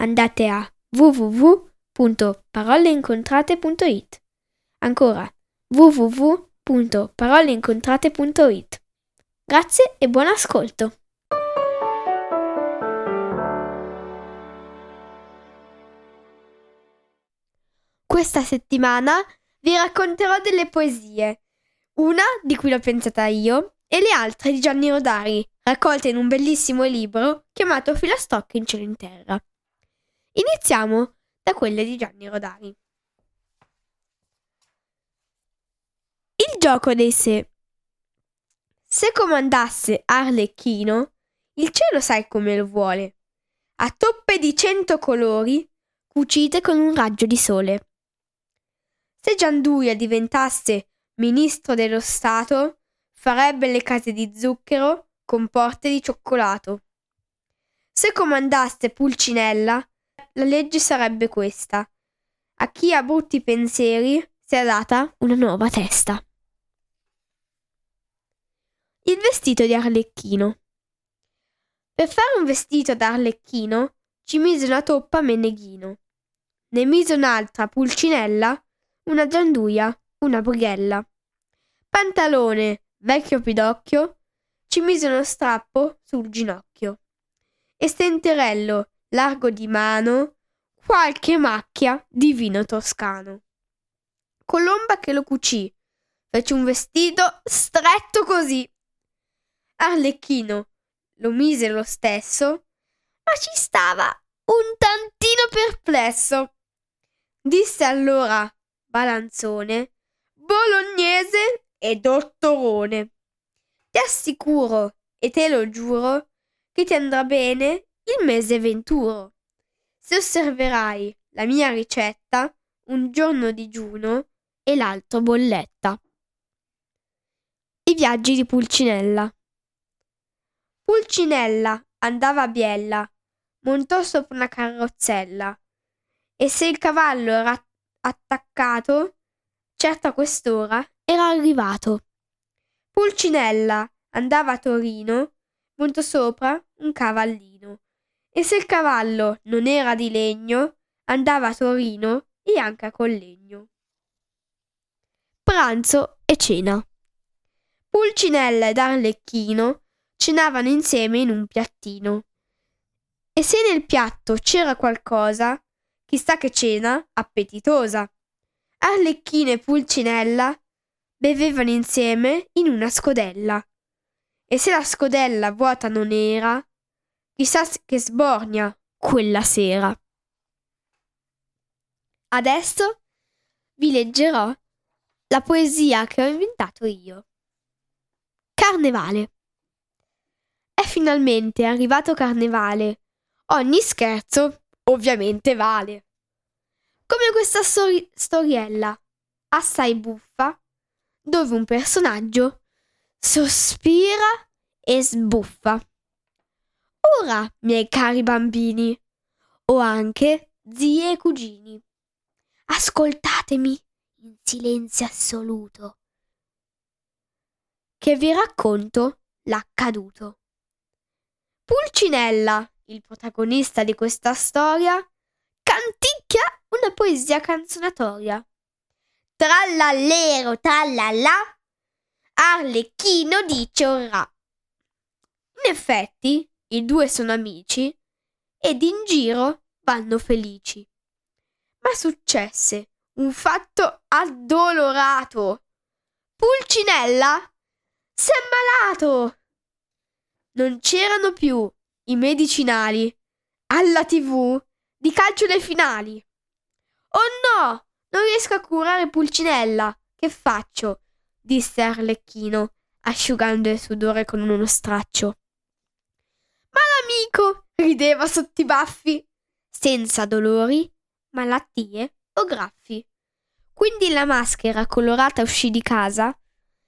andate a www.paroleincontrate.it. Ancora www.paroleincontrate.it. Grazie e buon ascolto. Questa settimana vi racconterò delle poesie, una di cui l'ho pensata io e le altre di Gianni Rodari, raccolte in un bellissimo libro chiamato Filastocco in cielo in terra. Iniziamo da quelle di Gianni Rodari. Il gioco dei se. Se comandasse Arlecchino, il cielo sai come lo vuole, a toppe di cento colori, cucite con un raggio di sole. Se Gianduia diventasse ministro dello Stato, farebbe le case di zucchero con porte di cioccolato. Se comandasse Pulcinella, la legge sarebbe questa. A chi ha brutti pensieri sia data una nuova testa. Il vestito di Arlecchino. Per fare un vestito da Arlecchino ci mise una toppa Meneghino. Ne mise un'altra Pulcinella, una gianduia, una brighella. Pantalone, vecchio pidocchio, ci mise uno strappo sul ginocchio. E stenterello, largo di mano, qualche macchia di vino toscano. Colomba che lo cucì, fece un vestito stretto così. Arlecchino lo mise lo stesso, ma ci stava un tantino perplesso. Disse allora Balanzone, bolognese e dottorone. Ti assicuro e te lo giuro che ti andrà bene il mese venturo. Se osserverai la mia ricetta, un giorno digiuno e l'altro bolletta. I viaggi di Pulcinella. Pulcinella andava a Biella, montò sopra una carrozzella, e se il cavallo era attaccato, certo a quest'ora era arrivato. Pulcinella andava a Torino, montò sopra un cavallino e se il cavallo non era di legno, andava a Torino e anche a Collegno. Pranzo e cena. Pulcinella ed Arlecchino cenavano insieme in un piattino. E se nel piatto c'era qualcosa, chissà che cena appetitosa. Arlecchino e Pulcinella bevevano insieme in una scodella. E se la scodella vuota non era, Chissà che sbornia quella sera. Adesso vi leggerò la poesia che ho inventato io. Carnevale. È finalmente arrivato Carnevale. Ogni scherzo ovviamente vale. Come questa stori- storiella, assai buffa, dove un personaggio sospira e sbuffa. Ora, miei cari bambini, o anche zie e cugini, ascoltatemi in silenzio assoluto, che vi racconto l'accaduto. Pulcinella, il protagonista di questa storia, canticchia una poesia canzonatoria. Trallallero, trallallà, Arlecchino dice orrà. In effetti, i due sono amici ed in giro vanno felici. Ma successe un fatto addolorato. Pulcinella s'è ammalato. Non c'erano più i medicinali alla tv di calcio dei finali. Oh no, non riesco a curare Pulcinella. Che faccio? disse Arlecchino, asciugando il sudore con uno straccio rideva sotto i baffi. senza dolori, malattie o graffi. Quindi la maschera colorata uscì di casa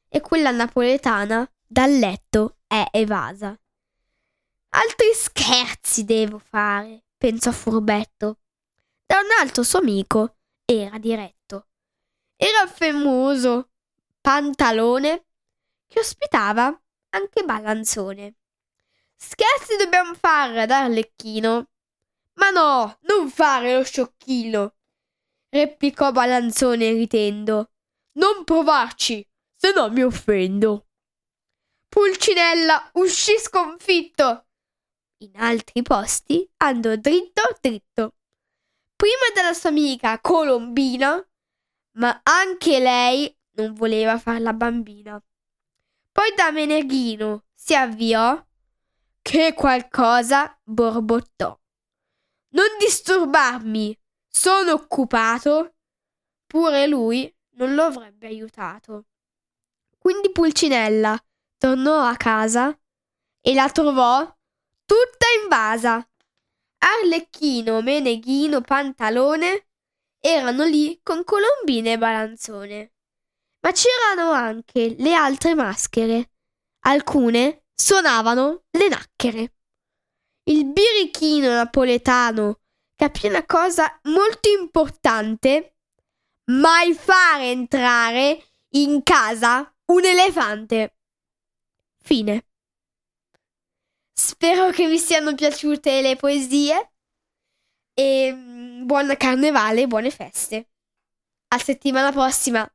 e quella napoletana dal letto è evasa. Altri scherzi devo fare, pensò furbetto. Da un altro suo amico era diretto. Era il famoso pantalone che ospitava anche Balanzone. Scherzi dobbiamo fare ad Arlecchino. Ma no, non fare lo sciocchino, replicò Balanzone ridendo. Non provarci, se no mi offendo. Pulcinella uscì sconfitto. In altri posti andò dritto dritto. Prima della sua amica Colombina, ma anche lei non voleva far la bambina. Poi da Meneghino si avviò che qualcosa borbottò. Non disturbarmi, sono occupato. Pure lui non lo avrebbe aiutato. Quindi Pulcinella tornò a casa e la trovò tutta invasa. Arlecchino, Meneghino, Pantalone erano lì con Colombina e Balanzone. Ma c'erano anche le altre maschere. Alcune suonavano le nacchere. Il birichino napoletano capì una cosa molto importante. Mai fare entrare in casa un elefante. Fine. Spero che vi siano piaciute le poesie e mm, buon carnevale e buone feste. A settimana prossima.